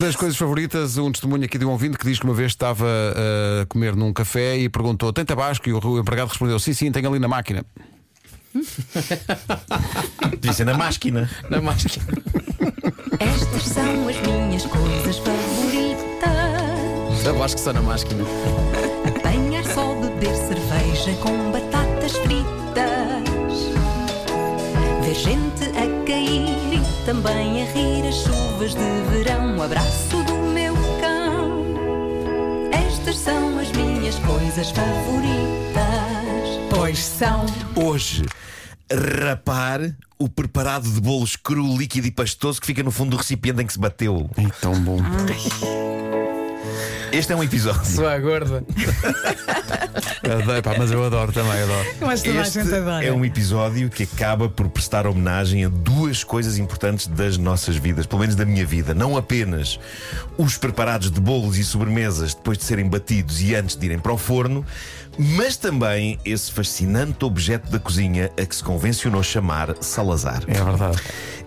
Das coisas favoritas, um testemunho aqui de um ouvinte que diz que uma vez estava a comer num café e perguntou: tem tabasco? E o empregado respondeu: sim, sim, tem ali na máquina. Ser na máquina. Na máquina. Estas são as minhas coisas favoritas: que só na máquina. apanhar só, beber cerveja com batatas fritas, ver gente a cair e também a rir as chuvas de verão. O abraço do meu cão. Estas são as minhas coisas favoritas. Pois são. Hoje, rapar o preparado de bolos cru, líquido e pastoso que fica no fundo do recipiente em que se bateu. Ai, tão bom. Este é um episódio. Sua gorda. Adoro, pá, mas eu adoro também, adoro. Mas toda a Este gente adora. é um episódio que acaba por prestar homenagem a duas coisas importantes das nossas vidas, pelo menos da minha vida. Não apenas os preparados de bolos e sobremesas depois de serem batidos e antes de irem para o forno, mas também esse fascinante objeto da cozinha a que se convencionou chamar Salazar. É verdade.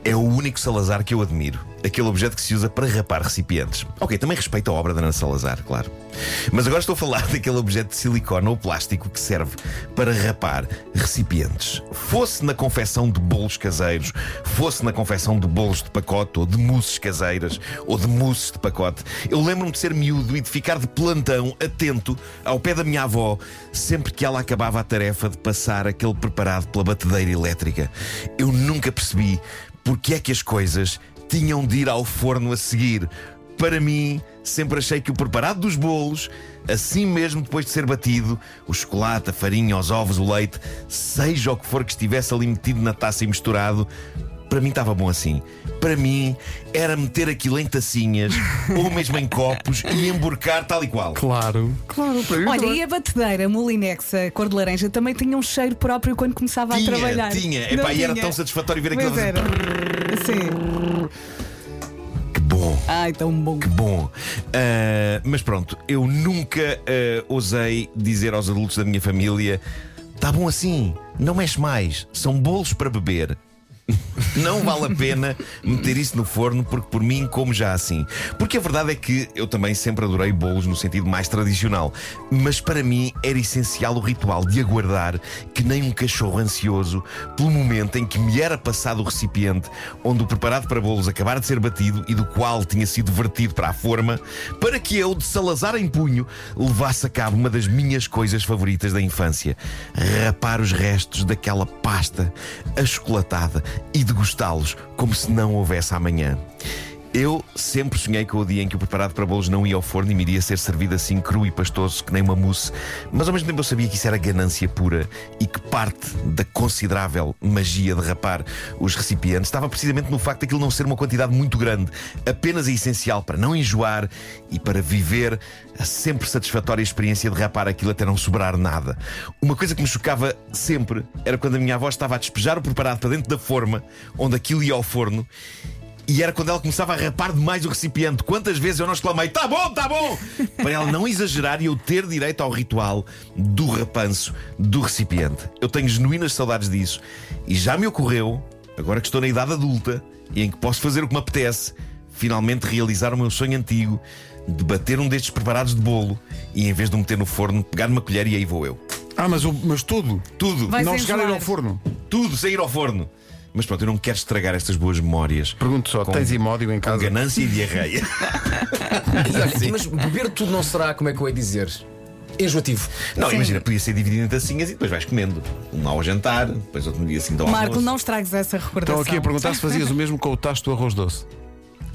É o único Salazar que eu admiro. Aquele objeto que se usa para rapar recipientes. Ok, também respeito a obra da Ana Salazar, claro. Mas agora estou a falar daquele objeto de silicone ou plástico que serve para rapar recipientes. Fosse na confecção de bolos caseiros, fosse na confecção de bolos de pacote ou de mousses caseiras ou de mousses de pacote. Eu lembro-me de ser miúdo e de ficar de plantão atento ao pé da minha avó sempre que ela acabava a tarefa de passar aquele preparado pela batedeira elétrica. Eu nunca percebi porque é que as coisas tinham de ir ao forno a seguir. Para mim, sempre achei que o preparado dos bolos, assim mesmo depois de ser batido, o chocolate, a farinha, os ovos, o leite, seja o que for que estivesse ali metido na taça e misturado, para mim estava bom assim. Para mim, era meter aquilo em tacinhas ou mesmo em copos e emborcar tal e qual. Claro, claro, para mim Olha, também. e a batedeira Molinex, a cor de laranja, também tinha um cheiro próprio quando começava a Tinha, trabalhar. tinha. Não Epá, e era tinha? tão satisfatório ver aquilo. era. Sim. Que bom. Ai, tão bom. Que bom. Ah, mas pronto, eu nunca ah, ousei dizer aos adultos da minha família: tá bom assim, não mexe mais, são bolos para beber. Não vale a pena meter isso no forno, porque por mim, como já assim. Porque a verdade é que eu também sempre adorei bolos no sentido mais tradicional. Mas para mim era essencial o ritual de aguardar que nem um cachorro ansioso pelo momento em que me era passado o recipiente onde o preparado para bolos acabara de ser batido e do qual tinha sido vertido para a forma, para que eu, de Salazar em punho, levasse a cabo uma das minhas coisas favoritas da infância: rapar os restos daquela pasta achocolatada e degustá-los como se não houvesse amanhã. Eu sempre sonhei com o dia em que o preparado para bolos não ia ao forno e me iria ser servido assim cru e pastoso que nem uma mousse, mas ao mesmo tempo eu sabia que isso era ganância pura e que parte da considerável magia de rapar os recipientes estava precisamente no facto de aquilo não ser uma quantidade muito grande, apenas a essencial para não enjoar e para viver a sempre satisfatória experiência de rapar aquilo até não sobrar nada. Uma coisa que me chocava sempre era quando a minha avó estava a despejar o preparado para dentro da forma onde aquilo ia ao forno e era quando ela começava a rapar demais o recipiente. Quantas vezes eu não exclamei: tá bom, tá bom! Para ela não exagerar e eu ter direito ao ritual do rapanço do recipiente. Eu tenho genuínas saudades disso. E já me ocorreu, agora que estou na idade adulta e em que posso fazer o que me apetece, finalmente realizar o meu sonho antigo de bater um destes preparados de bolo e em vez de o meter no forno, pegar numa colher e aí vou eu. Ah, mas, o- mas tudo. Tudo, Vai não sem chegar a ir enjoar. ao forno. tudo sair ao forno. Mas pronto, eu não quero estragar estas boas memórias. Pergunto só: Com- tens imódio em Com casa? ganância e diarreia. Mas beber tudo não será, como é que eu ia dizer? Enjoativo. Não, imagina, podia ser dividido em tacinhas e depois vais comendo. Um ao jantar, depois outro dia assim do Marco, almoço. não estragues essa recordação. Estão aqui a perguntar se fazias o mesmo com o tacho do arroz doce.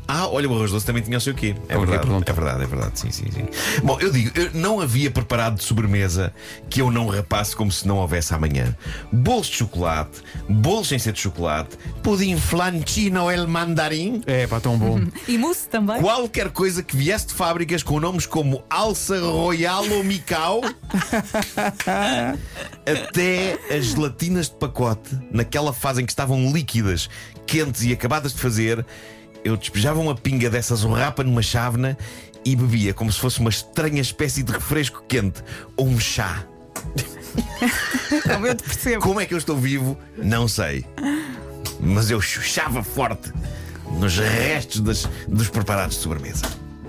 Ah, olha, o arroz doce também tinha o seu quê. É verdade, é verdade, é verdade, sim, sim, sim. Bom, eu digo, eu não havia preparado de sobremesa que eu não rapasse como se não houvesse amanhã. Bolos de chocolate, bolos sem ser de chocolate, pudim flancino el mandarim. É, pá, tão bom. E mousse também? Qualquer coisa que viesse de fábricas com nomes como Alça Royal ou Micau, até as gelatinas de pacote, naquela fase em que estavam líquidas, quentes e acabadas de fazer, eu despejava uma pinga dessas rapa numa chávena e bebia como se fosse uma estranha espécie de refresco quente ou um chá. Não, eu te percebo. Como é que eu estou vivo? Não sei. Mas eu chuchava forte nos restos das- dos preparados de sobremesa.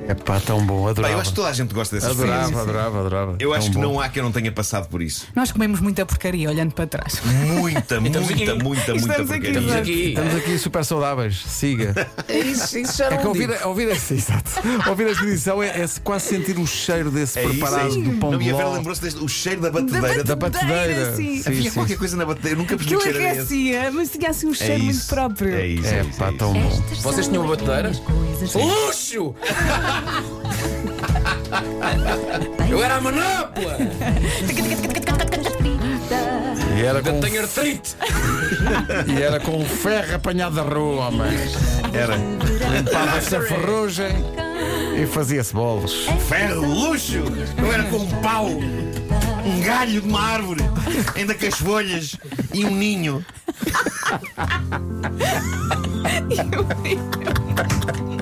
É pá, tão bom, Pá, adorava. eu acho que toda a gente gosta dessas Adorava, coisas. adorava, adorava. Eu acho Tão que bom. não há quem não tenha passado por isso. Nós comemos muita porcaria olhando para trás. Muita, muita, muita, muita Estamos aqui, porcaria. Estamos aqui. Estamos aqui super saudáveis, siga. Isso, isso já É que ouvir, ouvir, esta, exato. ouvir esta edição é, é quase sentir o cheiro desse É isso, preparado é isso. do pão Não, de e a Vera ló. lembrou-se deste- o cheiro da batedeira. Da batedeira. sim. Sim, Havia sim. qualquer coisa na batedeira. Eu nunca percebi Aquilo que cheiro era esse. aquecia, mas tinha assim um É cheiro muito isso. próprio. É isso. É é isso, pá, é isso. tão bom. Vocês tinham uma batedeira? Luxo! Eu era a manopla! E era com, tenho artrite! e era com ferro apanhado da rua, homem. Era Limpava-se a ferrugem e fazia-se bolos. ferro, luxo. Eu era com um pau, um galho de uma árvore, ainda com as folhas e um ninho.